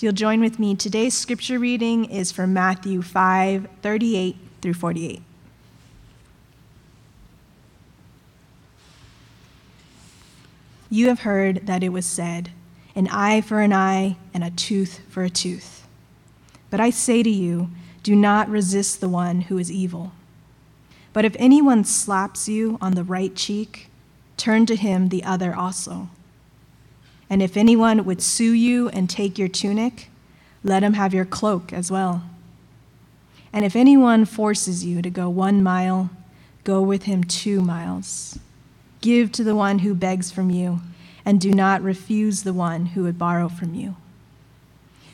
If you'll join with me, today's scripture reading is from Matthew 5 38 through 48. You have heard that it was said, an eye for an eye and a tooth for a tooth. But I say to you, do not resist the one who is evil. But if anyone slaps you on the right cheek, turn to him the other also. And if anyone would sue you and take your tunic, let him have your cloak as well. And if anyone forces you to go one mile, go with him two miles. Give to the one who begs from you, and do not refuse the one who would borrow from you.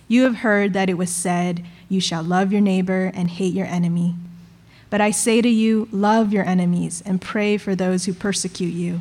You have heard that it was said, You shall love your neighbor and hate your enemy. But I say to you, love your enemies and pray for those who persecute you,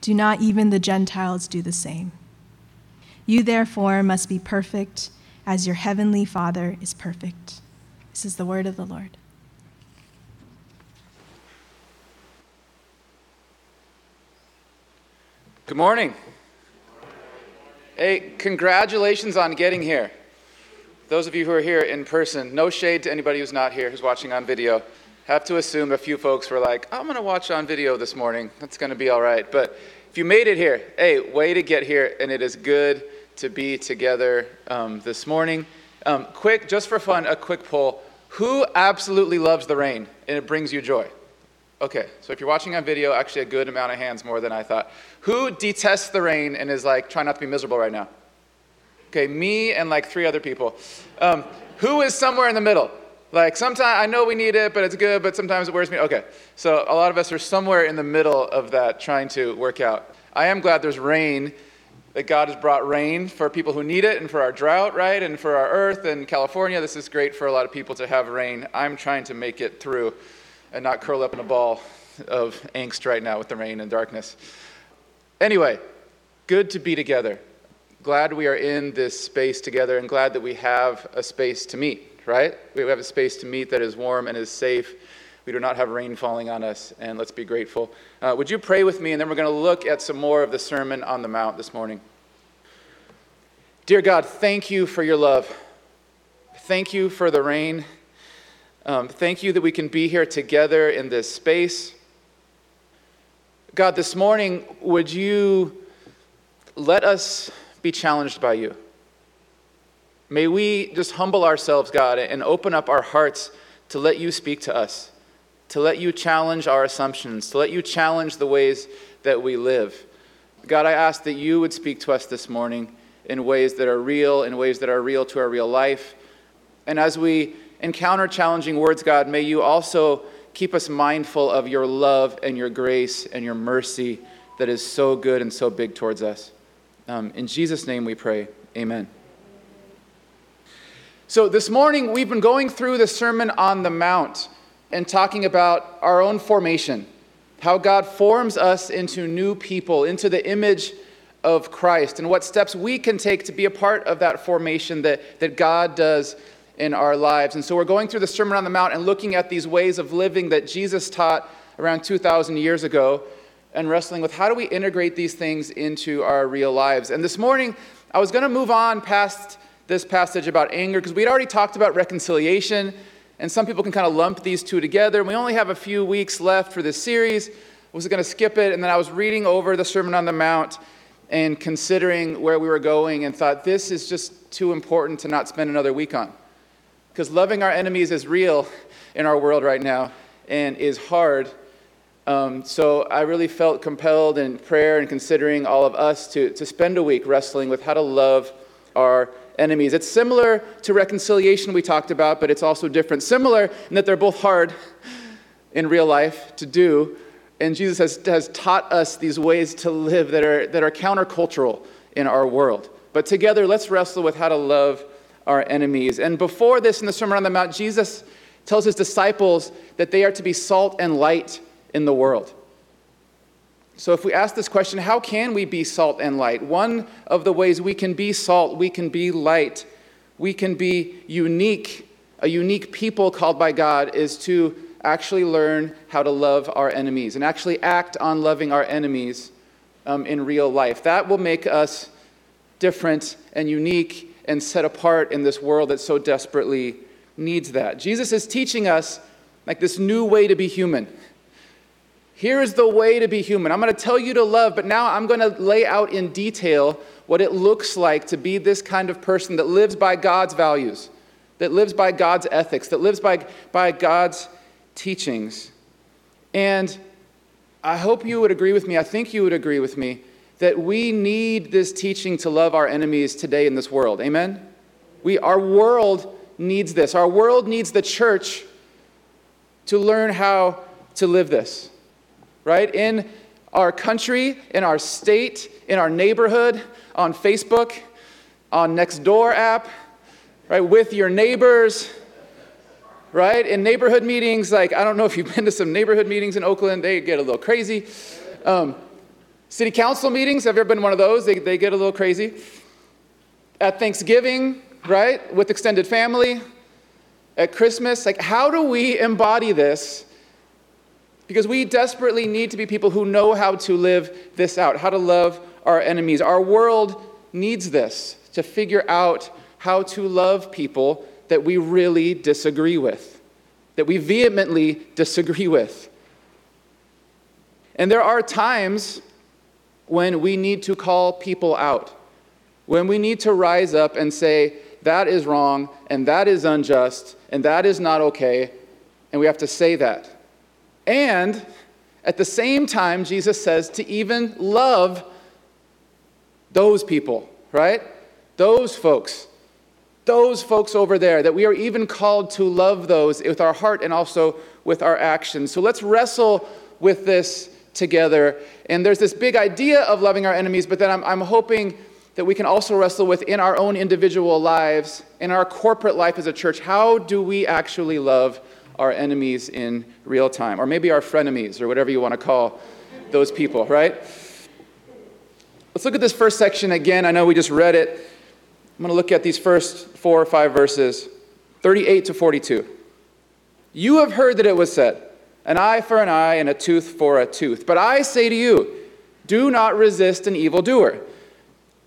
Do not even the Gentiles do the same? You therefore must be perfect as your heavenly Father is perfect. This is the word of the Lord. Good morning. Hey, congratulations on getting here. Those of you who are here in person, no shade to anybody who's not here, who's watching on video. Have to assume a few folks were like, I'm going to watch on video this morning. That's going to be all right. But if you made it here, hey, way to get here, and it is good to be together um, this morning. Um, quick, just for fun, a quick poll. Who absolutely loves the rain and it brings you joy? Okay, so if you're watching on video, actually a good amount of hands more than I thought. Who detests the rain and is like, trying not to be miserable right now? Okay, me and like three other people. Um, who is somewhere in the middle? Like sometimes I know we need it, but it's good, but sometimes it wears me. Okay, so a lot of us are somewhere in the middle of that trying to work out. I am glad there's rain, that God has brought rain for people who need it and for our drought, right? And for our earth and California. This is great for a lot of people to have rain. I'm trying to make it through and not curl up in a ball of angst right now with the rain and darkness. Anyway, good to be together. Glad we are in this space together and glad that we have a space to meet, right? We have a space to meet that is warm and is safe. We do not have rain falling on us, and let's be grateful. Uh, would you pray with me, and then we're going to look at some more of the Sermon on the Mount this morning. Dear God, thank you for your love. Thank you for the rain. Um, thank you that we can be here together in this space. God, this morning, would you let us be challenged by you? May we just humble ourselves, God, and open up our hearts to let you speak to us, to let you challenge our assumptions, to let you challenge the ways that we live. God, I ask that you would speak to us this morning in ways that are real, in ways that are real to our real life. And as we encounter challenging words, God, may you also keep us mindful of your love and your grace and your mercy that is so good and so big towards us. Um, in Jesus' name we pray. Amen. So, this morning we've been going through the Sermon on the Mount and talking about our own formation, how God forms us into new people, into the image of Christ, and what steps we can take to be a part of that formation that, that God does in our lives. And so we're going through the Sermon on the Mount and looking at these ways of living that Jesus taught around 2,000 years ago and wrestling with how do we integrate these things into our real lives. And this morning, I was going to move on past this passage about anger because we'd already talked about reconciliation, and some people can kind of lump these two together. We only have a few weeks left for this series. I was going to skip it, and then I was reading over the Sermon on the Mount and considering where we were going and thought this is just too important to not spend another week on. Because loving our enemies is real in our world right now and is hard. Um, so I really felt compelled in prayer and considering all of us to, to spend a week wrestling with how to love our enemies. It's similar to reconciliation we talked about, but it's also different. Similar in that they're both hard in real life to do. And Jesus has, has taught us these ways to live that are, that are countercultural in our world. But together, let's wrestle with how to love our enemies. And before this, in the Sermon on the Mount, Jesus tells his disciples that they are to be salt and light in the world. So, if we ask this question, how can we be salt and light? One of the ways we can be salt, we can be light, we can be unique, a unique people called by God, is to actually learn how to love our enemies and actually act on loving our enemies um, in real life. That will make us different and unique and set apart in this world that so desperately needs that. Jesus is teaching us like this new way to be human. Here is the way to be human. I'm going to tell you to love, but now I'm going to lay out in detail what it looks like to be this kind of person that lives by God's values, that lives by God's ethics, that lives by, by God's teachings. And I hope you would agree with me, I think you would agree with me, that we need this teaching to love our enemies today in this world. Amen? We, our world needs this. Our world needs the church to learn how to live this right? In our country, in our state, in our neighborhood, on Facebook, on Nextdoor app, right? With your neighbors, right? In neighborhood meetings, like, I don't know if you've been to some neighborhood meetings in Oakland, they get a little crazy. Um, city council meetings, have you ever been one of those? They, they get a little crazy. At Thanksgiving, right? With extended family. At Christmas, like, how do we embody this because we desperately need to be people who know how to live this out, how to love our enemies. Our world needs this to figure out how to love people that we really disagree with, that we vehemently disagree with. And there are times when we need to call people out, when we need to rise up and say, that is wrong, and that is unjust, and that is not okay, and we have to say that. And at the same time, Jesus says to even love those people, right? Those folks. Those folks over there, that we are even called to love those with our heart and also with our actions. So let's wrestle with this together. And there's this big idea of loving our enemies, but then I'm, I'm hoping that we can also wrestle with in our own individual lives, in our corporate life as a church. How do we actually love our enemies in real time, or maybe our frenemies, or whatever you want to call those people, right? Let's look at this first section again. I know we just read it. I'm going to look at these first four or five verses 38 to 42. You have heard that it was said, an eye for an eye and a tooth for a tooth. But I say to you, do not resist an evildoer.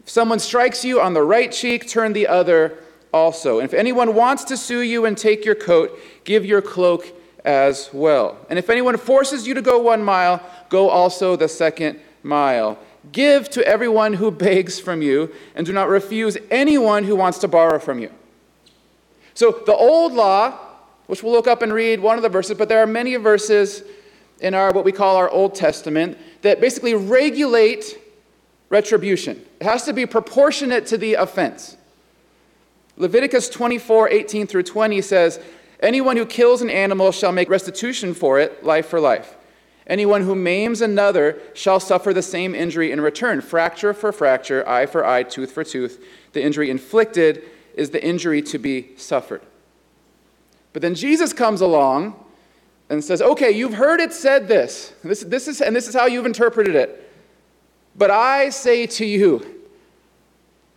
If someone strikes you on the right cheek, turn the other also. And if anyone wants to sue you and take your coat, give your cloak as well. And if anyone forces you to go one mile, go also the second mile. Give to everyone who begs from you, and do not refuse anyone who wants to borrow from you. So the old law, which we'll look up and read one of the verses, but there are many verses in our what we call our Old Testament that basically regulate retribution. It has to be proportionate to the offense. Leviticus 24, 18 through 20 says, Anyone who kills an animal shall make restitution for it, life for life. Anyone who maims another shall suffer the same injury in return fracture for fracture, eye for eye, tooth for tooth. The injury inflicted is the injury to be suffered. But then Jesus comes along and says, Okay, you've heard it said this. this, this is, and this is how you've interpreted it. But I say to you,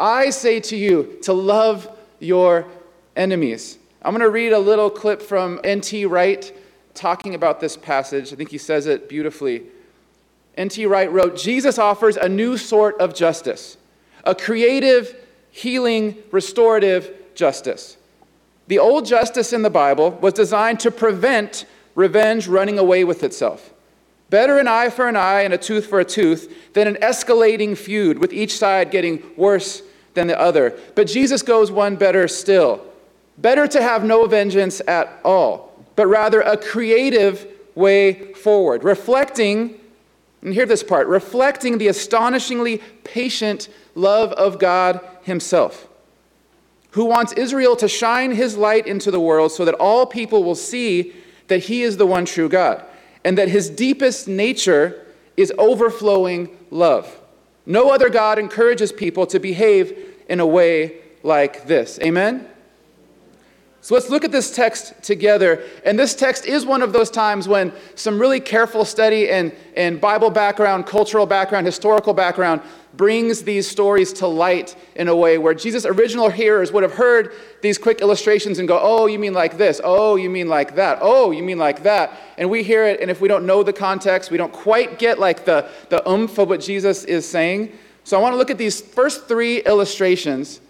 I say to you to love your enemies. I'm going to read a little clip from N.T. Wright talking about this passage. I think he says it beautifully. N.T. Wright wrote Jesus offers a new sort of justice, a creative, healing, restorative justice. The old justice in the Bible was designed to prevent revenge running away with itself. Better an eye for an eye and a tooth for a tooth than an escalating feud with each side getting worse than the other. But Jesus goes one better still. Better to have no vengeance at all, but rather a creative way forward, reflecting, and hear this part, reflecting the astonishingly patient love of God Himself, who wants Israel to shine His light into the world so that all people will see that He is the one true God, and that His deepest nature is overflowing love. No other God encourages people to behave in a way like this. Amen? So let's look at this text together. And this text is one of those times when some really careful study and, and Bible background, cultural background, historical background brings these stories to light in a way where Jesus' original hearers would have heard these quick illustrations and go, Oh, you mean like this? Oh, you mean like that? Oh, you mean like that? And we hear it, and if we don't know the context, we don't quite get like the, the oomph of what Jesus is saying. So I want to look at these first three illustrations.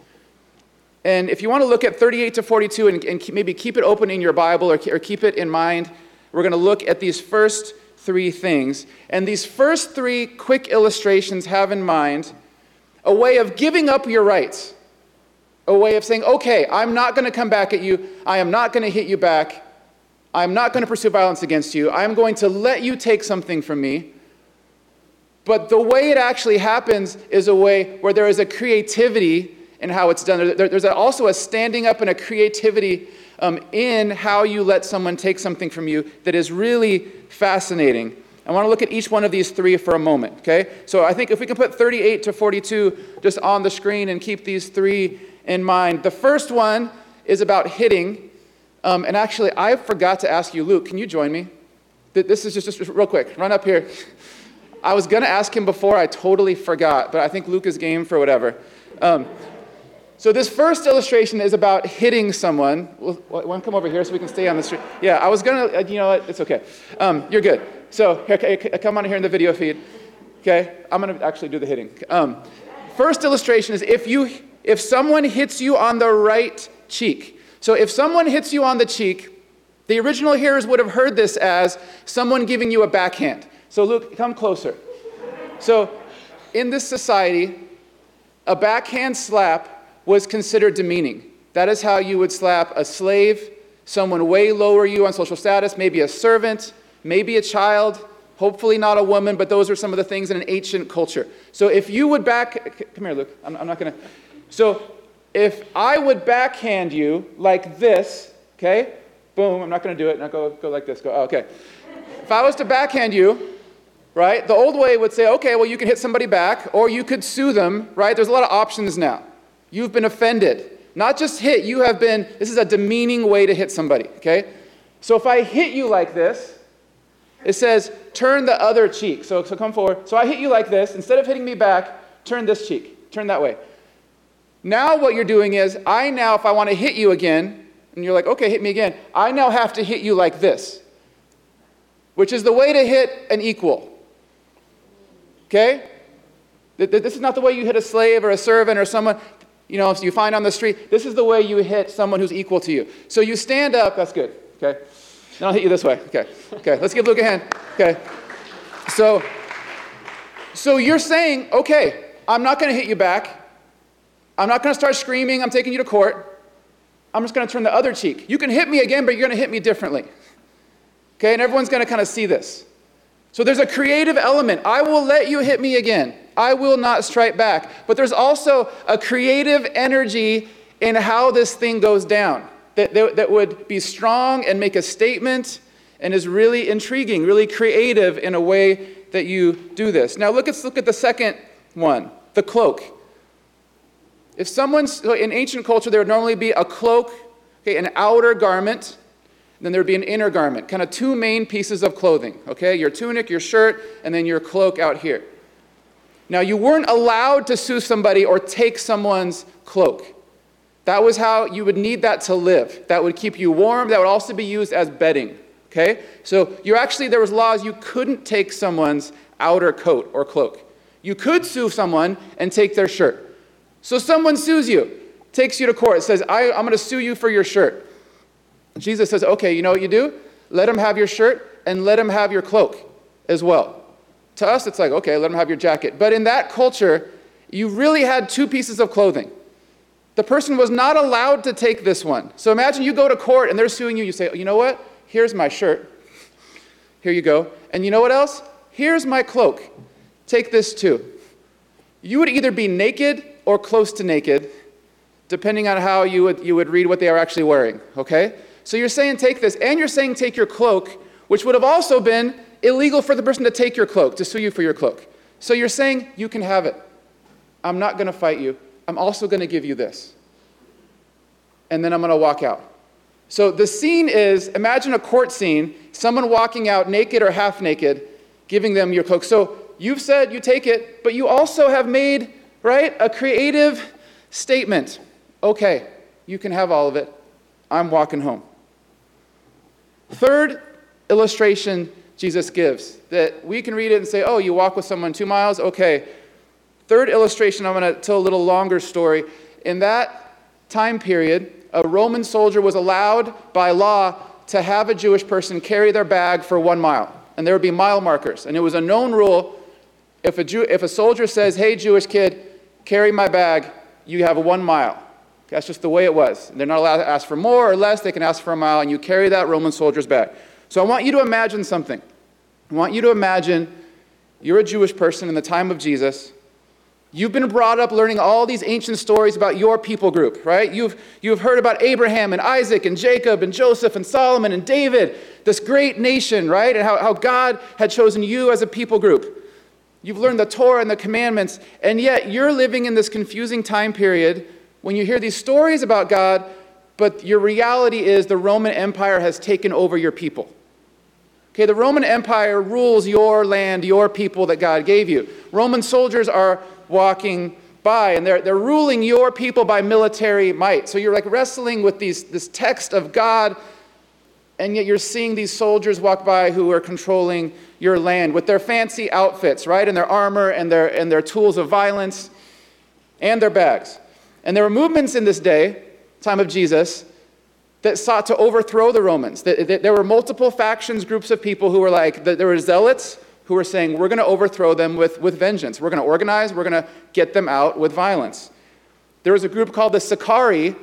And if you want to look at 38 to 42 and, and maybe keep it open in your Bible or, or keep it in mind, we're going to look at these first three things. And these first three quick illustrations have in mind a way of giving up your rights, a way of saying, okay, I'm not going to come back at you, I am not going to hit you back, I'm not going to pursue violence against you, I'm going to let you take something from me. But the way it actually happens is a way where there is a creativity in how it's done. There, there's also a standing up and a creativity um, in how you let someone take something from you that is really fascinating. I want to look at each one of these three for a moment, okay? So I think if we can put 38 to 42 just on the screen and keep these three in mind. The first one is about hitting. Um, and actually, I forgot to ask you, Luke, can you join me? This is just, just real quick. Run up here. I was going to ask him before, I totally forgot, but I think Luke is game for whatever. Um, so this first illustration is about hitting someone. Want to come over here so we can stay on the street? Yeah, I was gonna. Uh, you know what? It's okay. Um, you're good. So here, come on here in the video feed. Okay, I'm gonna actually do the hitting. Um, first illustration is if you if someone hits you on the right cheek. So if someone hits you on the cheek, the original hearers would have heard this as someone giving you a backhand. So Luke, come closer. So in this society, a backhand slap was considered demeaning. That is how you would slap a slave, someone way lower you on social status, maybe a servant, maybe a child, hopefully not a woman, but those are some of the things in an ancient culture. So if you would back, come here, Luke, I'm, I'm not gonna. So if I would backhand you like this, okay, boom, I'm not gonna do it, now go, go like this, go, oh, okay. If I was to backhand you, right, the old way would say, okay, well, you can hit somebody back, or you could sue them, right? There's a lot of options now. You've been offended. Not just hit, you have been, this is a demeaning way to hit somebody, okay? So if I hit you like this, it says turn the other cheek. So, so come forward. So I hit you like this. Instead of hitting me back, turn this cheek. Turn that way. Now what you're doing is, I now, if I want to hit you again, and you're like, okay, hit me again, I now have to hit you like this, which is the way to hit an equal. Okay? This is not the way you hit a slave or a servant or someone. You know, so you find on the street, this is the way you hit someone who's equal to you. So you stand up, that's good, okay? Then I'll hit you this way, okay? Okay, let's give Luke a hand, okay? So, so you're saying, okay, I'm not gonna hit you back. I'm not gonna start screaming, I'm taking you to court. I'm just gonna turn the other cheek. You can hit me again, but you're gonna hit me differently. Okay, and everyone's gonna kind of see this. So there's a creative element. I will let you hit me again. I will not strike back. But there's also a creative energy in how this thing goes down that, that, that would be strong and make a statement and is really intriguing, really creative in a way that you do this. Now, look, let's look at the second one the cloak. If someone's, in ancient culture, there would normally be a cloak, okay, an outer garment, then there would be an inner garment, kind of two main pieces of clothing, okay? Your tunic, your shirt, and then your cloak out here. Now, you weren't allowed to sue somebody or take someone's cloak. That was how you would need that to live. That would keep you warm. That would also be used as bedding. Okay? So you actually, there was laws you couldn't take someone's outer coat or cloak. You could sue someone and take their shirt. So someone sues you, takes you to court, says, I, I'm going to sue you for your shirt. Jesus says, okay, you know what you do? Let him have your shirt and let him have your cloak as well. To us, it's like, okay, let them have your jacket. But in that culture, you really had two pieces of clothing. The person was not allowed to take this one. So imagine you go to court and they're suing you. You say, oh, you know what? Here's my shirt. Here you go. And you know what else? Here's my cloak. Take this too. You would either be naked or close to naked, depending on how you would, you would read what they are actually wearing, okay? So you're saying take this, and you're saying take your cloak, which would have also been illegal for the person to take your cloak, to sue you for your cloak. So you're saying, you can have it. I'm not going to fight you. I'm also going to give you this. and then I'm going to walk out. So the scene is imagine a court scene, someone walking out naked or half naked, giving them your cloak. So you've said you take it, but you also have made, right, a creative statement. Okay, you can have all of it. I'm walking home. Third illustration Jesus gives that we can read it and say, oh, you walk with someone two miles? Okay. Third illustration, I'm going to tell a little longer story. In that time period, a Roman soldier was allowed by law to have a Jewish person carry their bag for one mile. And there would be mile markers. And it was a known rule if a, Jew, if a soldier says, hey, Jewish kid, carry my bag, you have one mile. That's just the way it was. They're not allowed to ask for more or less, they can ask for a mile, and you carry that Roman soldier's bag. So I want you to imagine something. I want you to imagine you're a Jewish person in the time of Jesus. You've been brought up learning all these ancient stories about your people group, right? You've, you've heard about Abraham and Isaac and Jacob and Joseph and Solomon and David, this great nation, right? And how, how God had chosen you as a people group. You've learned the Torah and the commandments, and yet you're living in this confusing time period when you hear these stories about God, but your reality is the Roman Empire has taken over your people. Okay, the Roman Empire rules your land, your people that God gave you. Roman soldiers are walking by and they're, they're ruling your people by military might. So you're like wrestling with these, this text of God, and yet you're seeing these soldiers walk by who are controlling your land with their fancy outfits, right? And their armor and their, and their tools of violence and their bags. And there were movements in this day, time of Jesus, that sought to overthrow the Romans. There were multiple factions, groups of people who were like, there were zealots who were saying, we're going to overthrow them with, with vengeance. We're going to organize, we're going to get them out with violence. There was a group called the Sicarii,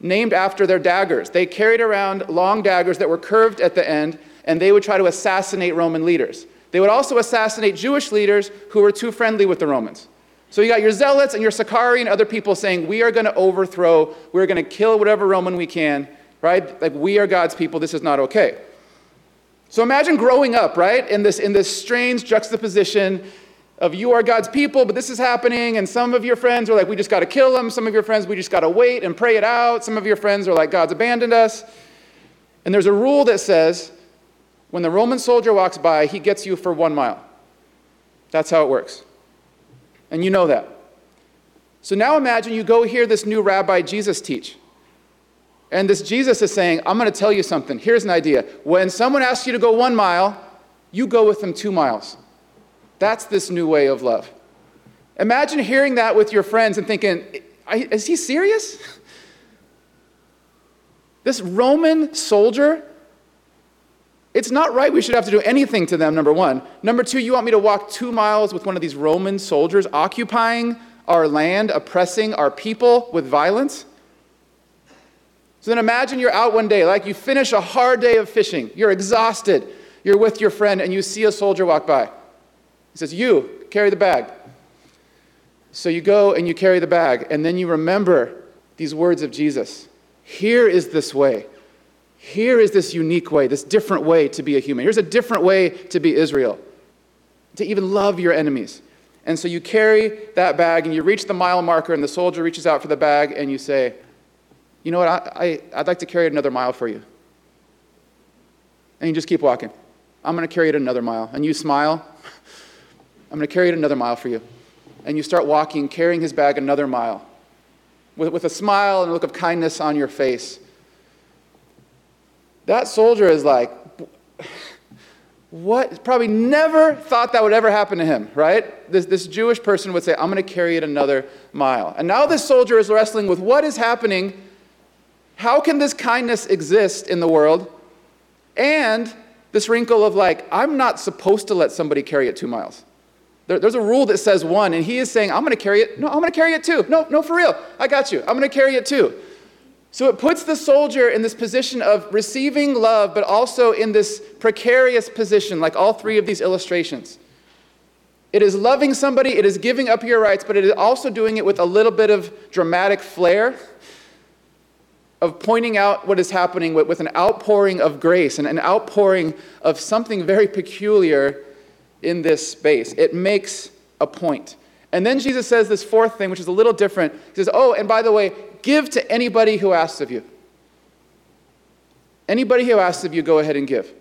named after their daggers. They carried around long daggers that were curved at the end, and they would try to assassinate Roman leaders. They would also assassinate Jewish leaders who were too friendly with the Romans. So you got your zealots and your Sicarii and other people saying, We are going to overthrow, we're going to kill whatever Roman we can, right? Like, we are God's people, this is not okay. So imagine growing up, right, in this, in this strange juxtaposition of you are God's people, but this is happening, and some of your friends are like, we just got to kill them. Some of your friends, we just got to wait and pray it out. Some of your friends are like, God's abandoned us. And there's a rule that says when the Roman soldier walks by, he gets you for one mile. That's how it works. And you know that. So now imagine you go hear this new rabbi Jesus teach. And this Jesus is saying, I'm going to tell you something. Here's an idea. When someone asks you to go one mile, you go with them two miles. That's this new way of love. Imagine hearing that with your friends and thinking, is he serious? This Roman soldier, it's not right we should have to do anything to them, number one. Number two, you want me to walk two miles with one of these Roman soldiers occupying our land, oppressing our people with violence? So then imagine you're out one day, like you finish a hard day of fishing, you're exhausted, you're with your friend, and you see a soldier walk by. He says, You, carry the bag. So you go and you carry the bag, and then you remember these words of Jesus. Here is this way. Here is this unique way, this different way to be a human. Here's a different way to be Israel, to even love your enemies. And so you carry that bag and you reach the mile marker, and the soldier reaches out for the bag, and you say, You know what? I, I, would like to carry it another mile for you. And you just keep walking. I'm going to carry it another mile. And you smile. I'm going to carry it another mile for you. And you start walking, carrying his bag another mile with, with a smile and a look of kindness on your face. That soldier is like, what? Probably never thought that would ever happen to him, right? This, this Jewish person would say, I'm going to carry it another mile. And now this soldier is wrestling with what is happening. How can this kindness exist in the world? And this wrinkle of like, I'm not supposed to let somebody carry it two miles. There, there's a rule that says one, and he is saying, I'm going to carry it. No, I'm going to carry it too. No, no, for real. I got you. I'm going to carry it too. So it puts the soldier in this position of receiving love, but also in this precarious position, like all three of these illustrations. It is loving somebody, it is giving up your rights, but it is also doing it with a little bit of dramatic flair of pointing out what is happening with, with an outpouring of grace and an outpouring of something very peculiar in this space. It makes a point. And then Jesus says this fourth thing, which is a little different. He says, Oh, and by the way, give to anybody who asks of you. Anybody who asks of you, go ahead and give.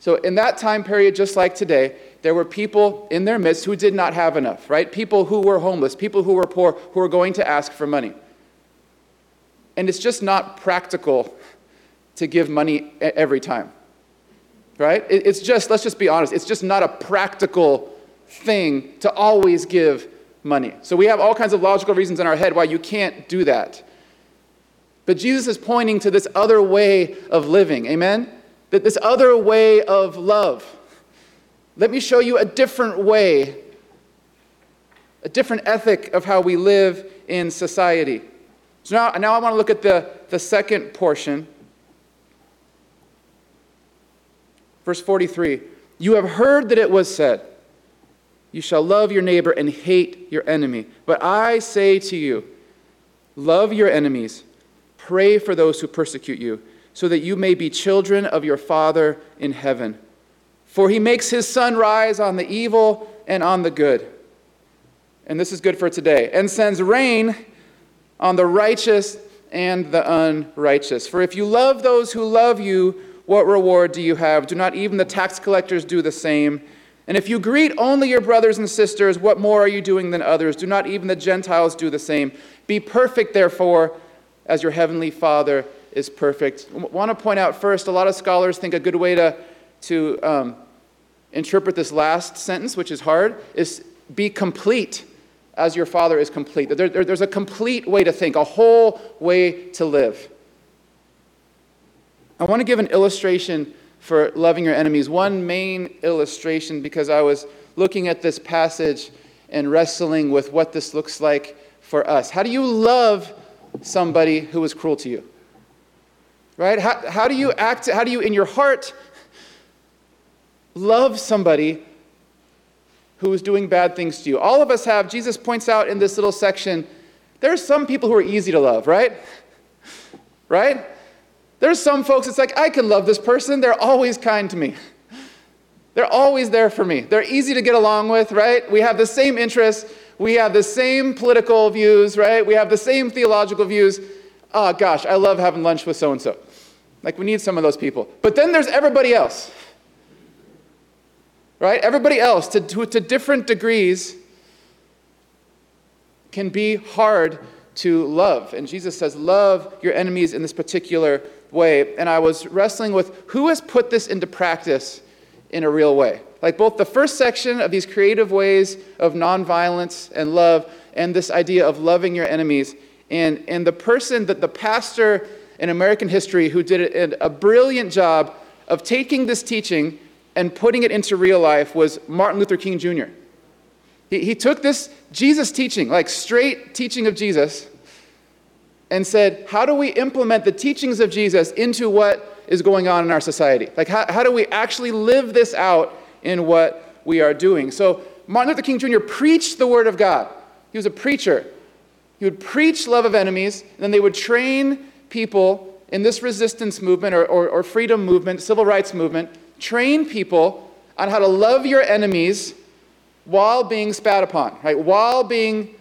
So, in that time period, just like today, there were people in their midst who did not have enough, right? People who were homeless, people who were poor, who were going to ask for money. And it's just not practical to give money every time, right? It's just, let's just be honest, it's just not a practical thing to always give money. So we have all kinds of logical reasons in our head why you can't do that. But Jesus is pointing to this other way of living, amen? That this other way of love. Let me show you a different way, a different ethic of how we live in society. So now, now I want to look at the, the second portion. Verse 43 You have heard that it was said, You shall love your neighbor and hate your enemy. But I say to you, Love your enemies, pray for those who persecute you, so that you may be children of your Father in heaven. For he makes his sun rise on the evil and on the good. And this is good for today. And sends rain on the righteous and the unrighteous. For if you love those who love you, what reward do you have? Do not even the tax collectors do the same? And if you greet only your brothers and sisters, what more are you doing than others? Do not even the Gentiles do the same? Be perfect, therefore, as your heavenly Father is perfect. I want to point out first, a lot of scholars think a good way to, to um, interpret this last sentence, which is hard, is be complete as your Father is complete. There, there, there's a complete way to think, a whole way to live. I want to give an illustration for loving your enemies. One main illustration, because I was looking at this passage and wrestling with what this looks like for us. How do you love somebody who is cruel to you? Right? How, how do you act? How do you, in your heart, love somebody who is doing bad things to you. All of us have, Jesus points out in this little section, there are some people who are easy to love, right? Right? There's some folks, it's like, I can love this person. They're always kind to me. They're always there for me. They're easy to get along with, right? We have the same interests. We have the same political views, right? We have the same theological views. Oh, gosh, I love having lunch with so and so. Like, we need some of those people. But then there's everybody else right? Everybody else, to, to, to different degrees, can be hard to love. And Jesus says, Love your enemies in this particular way. And I was wrestling with who has put this into practice in a real way. Like both the first section of these creative ways of nonviolence and love, and this idea of loving your enemies. And, and the person that the pastor in American history who did a, a brilliant job of taking this teaching and putting it into real life was Martin Luther King Jr. He, he took this Jesus teaching, like straight teaching of Jesus, and said, How do we implement the teachings of Jesus into what is going on in our society? Like, how, how do we actually live this out in what we are doing? So, Martin Luther King Jr. preached the Word of God. He was a preacher. He would preach love of enemies, and then they would train people in this resistance movement or, or, or freedom movement, civil rights movement, train people on how to love your enemies while being spat upon, right? While being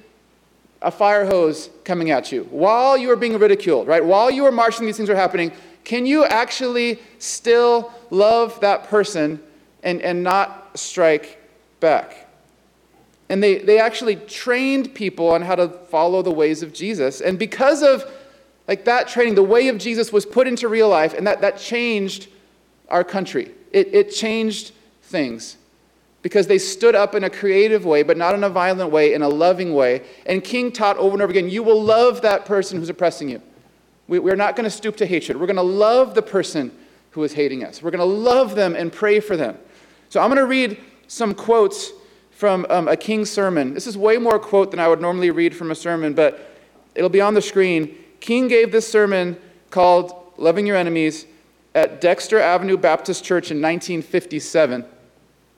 a fire hose coming at you, while you are being ridiculed, right? While you are marching, these things are happening. Can you actually still love that person and, and not strike back? And they, they actually trained people on how to follow the ways of Jesus. And because of like that training, the way of Jesus was put into real life, and that, that changed our country it, it changed things because they stood up in a creative way, but not in a violent way, in a loving way. And King taught over and over again you will love that person who's oppressing you. We, we're not going to stoop to hatred. We're going to love the person who is hating us. We're going to love them and pray for them. So I'm going to read some quotes from um, a King sermon. This is way more quote than I would normally read from a sermon, but it'll be on the screen. King gave this sermon called Loving Your Enemies at Dexter Avenue Baptist Church in 1957.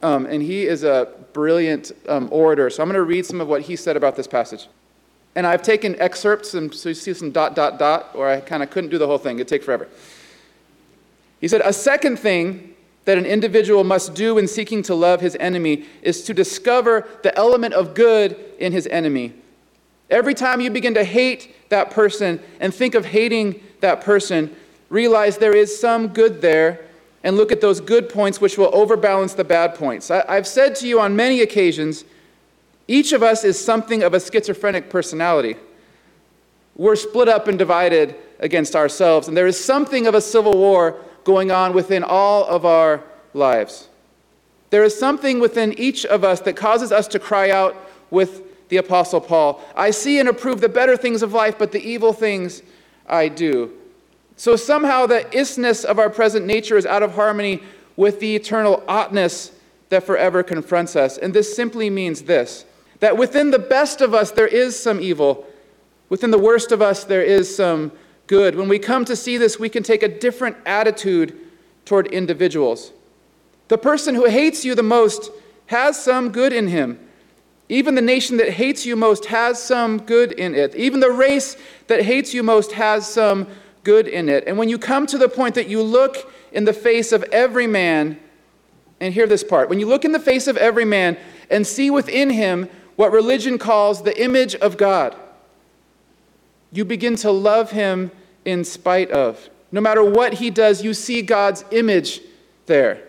Um, and he is a brilliant um, orator. So I'm going to read some of what he said about this passage. And I've taken excerpts, and so you see some dot, dot, dot, or I kind of couldn't do the whole thing. It'd take forever. He said, A second thing that an individual must do in seeking to love his enemy is to discover the element of good in his enemy Every time you begin to hate that person and think of hating that person, realize there is some good there and look at those good points which will overbalance the bad points. I, have said to you on many occasions, each of us is something of a schizophrenic personality. We're split up and divided against ourselves, and there is something of a civil war going on within all of our lives. There is something within each of us that causes us to cry out with the Apostle Paul I see and approve the better things of life, but the evil things I do. So somehow the isness of our present nature is out of harmony with the eternal oughtness that forever confronts us. And this simply means this that within the best of us there is some evil, within the worst of us there is some good. When we come to see this, we can take a different attitude toward individuals. The person who hates you the most has some good in him. Even the nation that hates you most has some good in it. Even the race that hates you most has some good in it. And when you come to the point that you look in the face of every man, and hear this part when you look in the face of every man and see within him what religion calls the image of God, you begin to love him in spite of. No matter what he does, you see God's image there.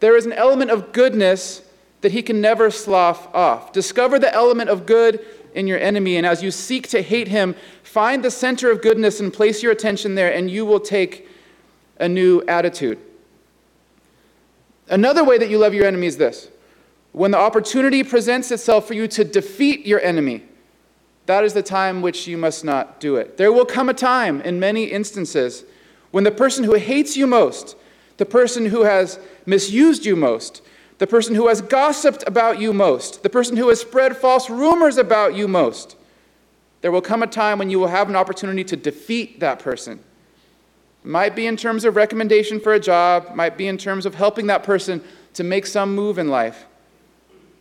There is an element of goodness that he can never slough off. Discover the element of good in your enemy, and as you seek to hate him, find the center of goodness and place your attention there, and you will take a new attitude. Another way that you love your enemy is this when the opportunity presents itself for you to defeat your enemy, that is the time which you must not do it. There will come a time, in many instances, when the person who hates you most, the person who has misused you most, the person who has gossiped about you most, the person who has spread false rumors about you most. There will come a time when you will have an opportunity to defeat that person. It Might be in terms of recommendation for a job, might be in terms of helping that person to make some move in life.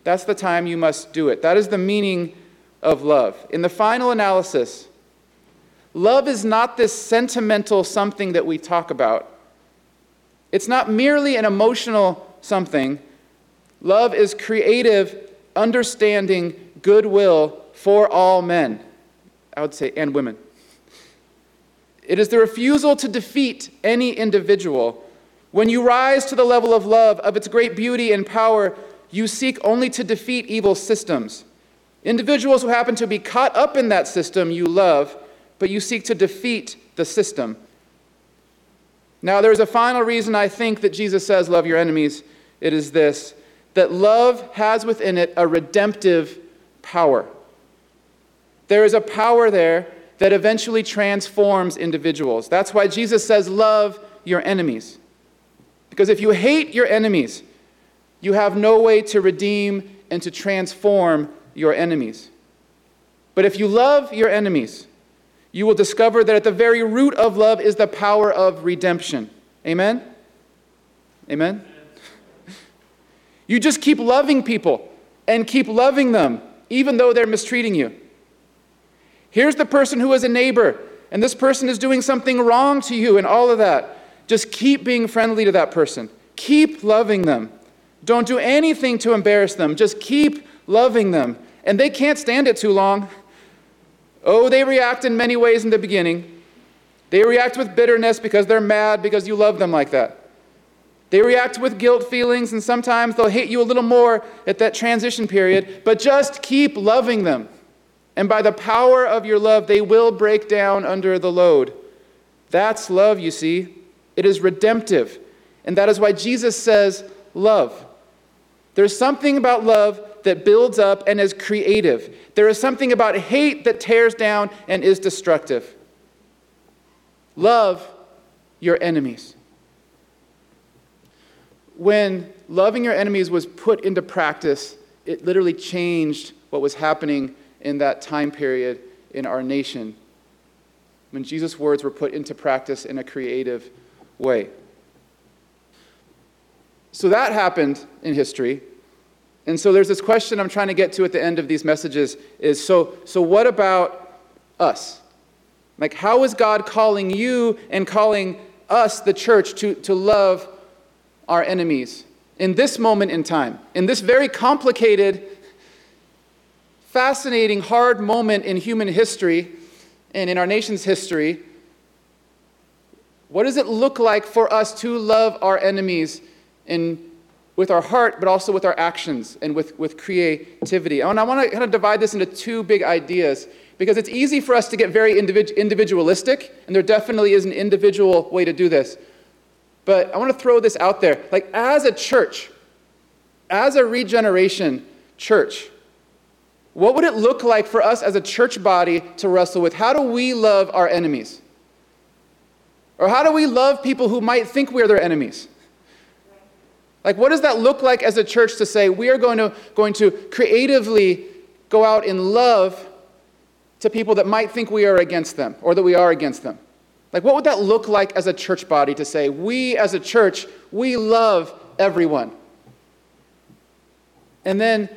That's the time you must do it. That is the meaning of love. In the final analysis, love is not this sentimental something that we talk about. It's not merely an emotional something. Love is creative, understanding, goodwill for all men. I would say, and women. It is the refusal to defeat any individual. When you rise to the level of love, of its great beauty and power, you seek only to defeat evil systems. Individuals who happen to be caught up in that system you love, but you seek to defeat the system. Now, there's a final reason I think that Jesus says, Love your enemies. It is this that love has within it a redemptive power. There is a power there that eventually transforms individuals. That's why Jesus says, Love your enemies. Because if you hate your enemies, you have no way to redeem and to transform your enemies. But if you love your enemies, you will discover that at the very root of love is the power of redemption. Amen? Amen? You just keep loving people and keep loving them, even though they're mistreating you. Here's the person who is a neighbor, and this person is doing something wrong to you, and all of that. Just keep being friendly to that person. Keep loving them. Don't do anything to embarrass them. Just keep loving them. And they can't stand it too long. Oh, they react in many ways in the beginning. They react with bitterness because they're mad because you love them like that. They react with guilt feelings, and sometimes they'll hate you a little more at that transition period, but just keep loving them. And by the power of your love, they will break down under the load. That's love, you see. It is redemptive. And that is why Jesus says, Love. There's something about love that builds up and is creative. There is something about hate that tears down and is destructive. Love your enemies when loving your enemies was put into practice, it literally changed what was happening in that time period in our nation. When Jesus' words were put into practice in a creative way. So that happened in history. And so there's this question I'm trying to get to at the end of these messages is so, so what about us? Like, how is God calling you and calling us, the church, to, to love our enemies in this moment in time, in this very complicated, fascinating, hard moment in human history and in our nation's history. What does it look like for us to love our enemies in, with our heart, but also with our actions and with, with creativity? And I want to kind of divide this into two big ideas because it's easy for us to get very individ- individualistic, and there definitely is an individual way to do this. But I want to throw this out there. Like, as a church, as a regeneration church, what would it look like for us as a church body to wrestle with? How do we love our enemies? Or how do we love people who might think we're their enemies? Like, what does that look like as a church to say we are going to, going to creatively go out in love to people that might think we are against them or that we are against them? Like, what would that look like as a church body to say we as a church, we love everyone? And then,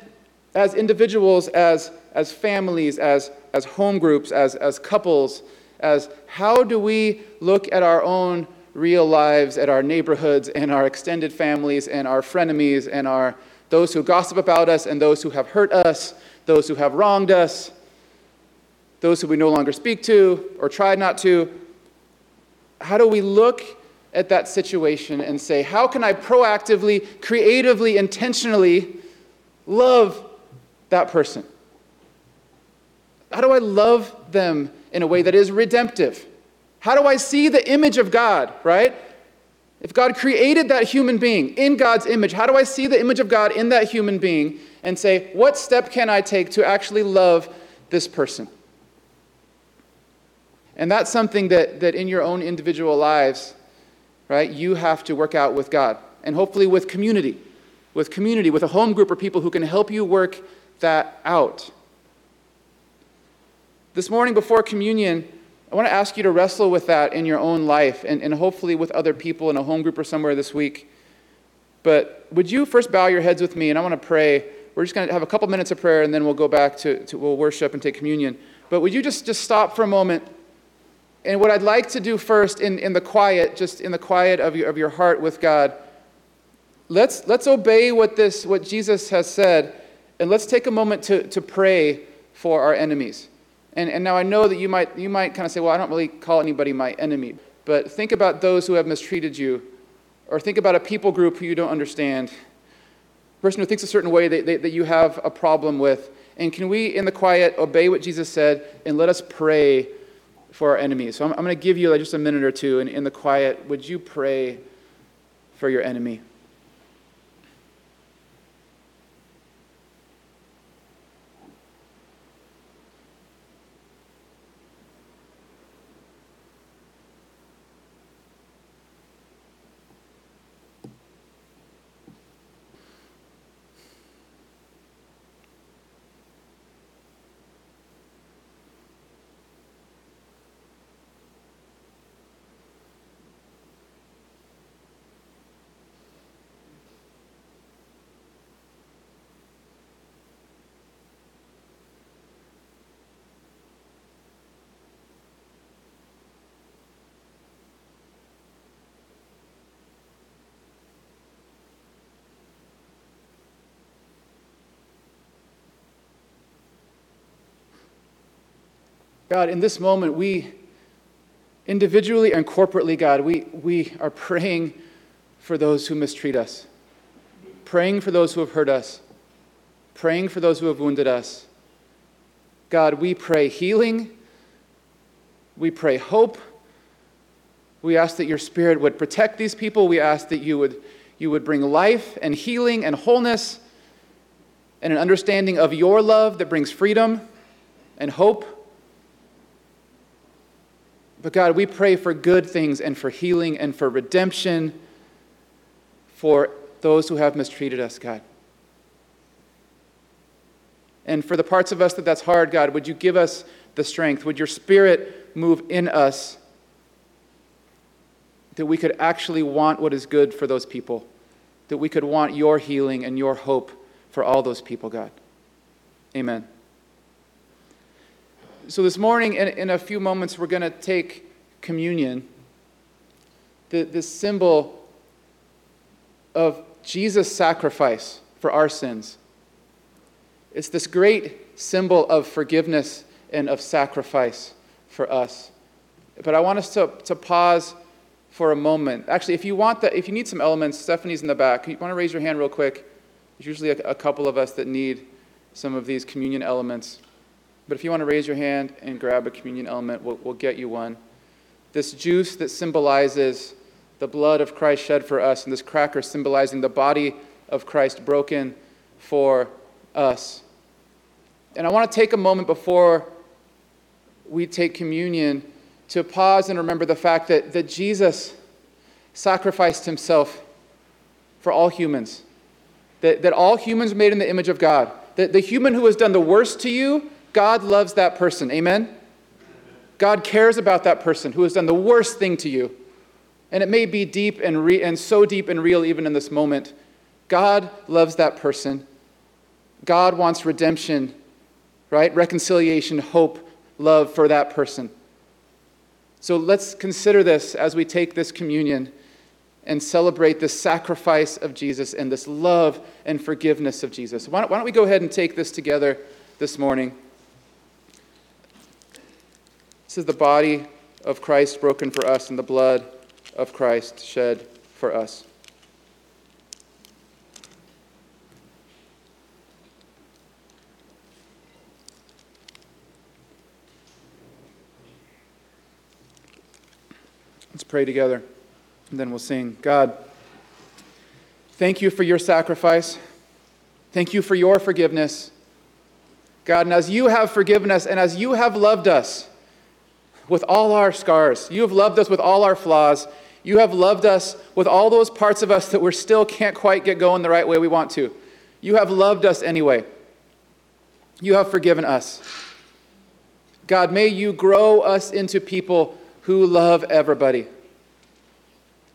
as individuals, as, as families, as, as home groups, as, as couples, as how do we look at our own real lives, at our neighborhoods, and our extended families, and our frenemies, and our those who gossip about us, and those who have hurt us, those who have wronged us, those who we no longer speak to or try not to. How do we look at that situation and say, how can I proactively, creatively, intentionally love that person? How do I love them in a way that is redemptive? How do I see the image of God, right? If God created that human being in God's image, how do I see the image of God in that human being and say, what step can I take to actually love this person? And that's something that, that in your own individual lives, right, you have to work out with God. And hopefully with community, with community, with a home group or people who can help you work that out. This morning before communion, I want to ask you to wrestle with that in your own life and, and hopefully with other people in a home group or somewhere this week. But would you first bow your heads with me and I want to pray. We're just going to have a couple minutes of prayer and then we'll go back to, to we'll worship and take communion. But would you just, just stop for a moment? And what I'd like to do first in, in the quiet, just in the quiet of your, of your heart with God, let's, let's obey what, this, what Jesus has said and let's take a moment to, to pray for our enemies. And, and now I know that you might, you might kind of say, well, I don't really call anybody my enemy. But think about those who have mistreated you, or think about a people group who you don't understand, a person who thinks a certain way that, that, that you have a problem with. And can we, in the quiet, obey what Jesus said and let us pray for our enemies? So I'm, I'm going to give you just a minute or two, and in the quiet, would you pray for your enemy? God, in this moment, we individually and corporately, God, we, we are praying for those who mistreat us, praying for those who have hurt us, praying for those who have wounded us. God, we pray healing. We pray hope. We ask that your Spirit would protect these people. We ask that you would, you would bring life and healing and wholeness and an understanding of your love that brings freedom and hope. But God, we pray for good things and for healing and for redemption for those who have mistreated us, God. And for the parts of us that that's hard, God, would you give us the strength? Would your spirit move in us that we could actually want what is good for those people? That we could want your healing and your hope for all those people, God. Amen. So, this morning, in, in a few moments, we're going to take communion, the, this symbol of Jesus' sacrifice for our sins. It's this great symbol of forgiveness and of sacrifice for us. But I want us to, to pause for a moment. Actually, if you want that, if you need some elements, Stephanie's in the back. You want to raise your hand real quick? There's usually a, a couple of us that need some of these communion elements. But if you want to raise your hand and grab a communion element, we'll, we'll get you one. This juice that symbolizes the blood of Christ shed for us, and this cracker symbolizing the body of Christ broken for us. And I want to take a moment before we take communion to pause and remember the fact that, that Jesus sacrificed himself for all humans. That, that all humans made in the image of God. That the human who has done the worst to you, God loves that person. Amen? God cares about that person who has done the worst thing to you. And it may be deep and, re- and so deep and real even in this moment. God loves that person. God wants redemption, right? Reconciliation, hope, love for that person. So let's consider this as we take this communion and celebrate the sacrifice of Jesus and this love and forgiveness of Jesus. Why don't, why don't we go ahead and take this together this morning? This is the body of Christ broken for us and the blood of Christ shed for us. Let's pray together, and then we'll sing. God, thank you for your sacrifice. Thank you for your forgiveness. God, and as you have forgiven us and as you have loved us with all our scars, you have loved us with all our flaws, you have loved us with all those parts of us that we still can't quite get going the right way we want to. You have loved us anyway. You have forgiven us. God, may you grow us into people who love everybody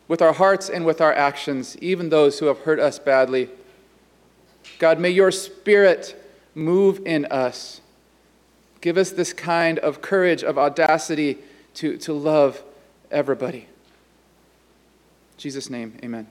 with our hearts and with our actions, even those who have hurt us badly. God, may your spirit move in us. Give us this kind of courage, of audacity to, to love everybody. In Jesus' name, amen.